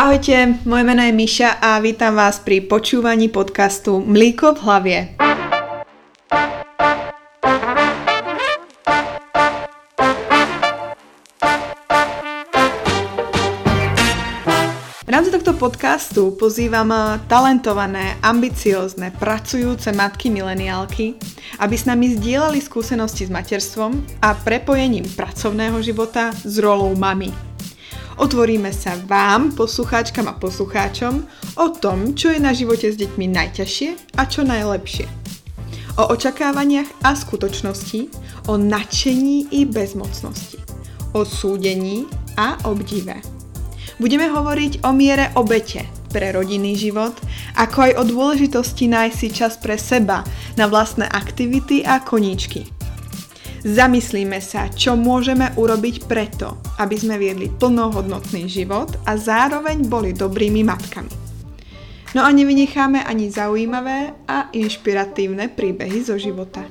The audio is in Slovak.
Ahojte, moje meno je Miša a vítam vás pri počúvaní podcastu Mlíko v hlavie. V rámci tohto podcastu pozývam talentované, ambiciózne, pracujúce matky mileniálky, aby s nami zdieľali skúsenosti s materstvom a prepojením pracovného života s rolou mamy. Otvoríme sa vám, poslucháčkam a poslucháčom, o tom, čo je na živote s deťmi najťažšie a čo najlepšie. O očakávaniach a skutočnosti, o nadšení i bezmocnosti, o súdení a obdive. Budeme hovoriť o miere obete pre rodinný život, ako aj o dôležitosti nájsť si čas pre seba na vlastné aktivity a koníčky – Zamyslíme sa, čo môžeme urobiť preto, aby sme viedli plnohodnotný život a zároveň boli dobrými matkami. No a nevynecháme ani zaujímavé a inšpiratívne príbehy zo života.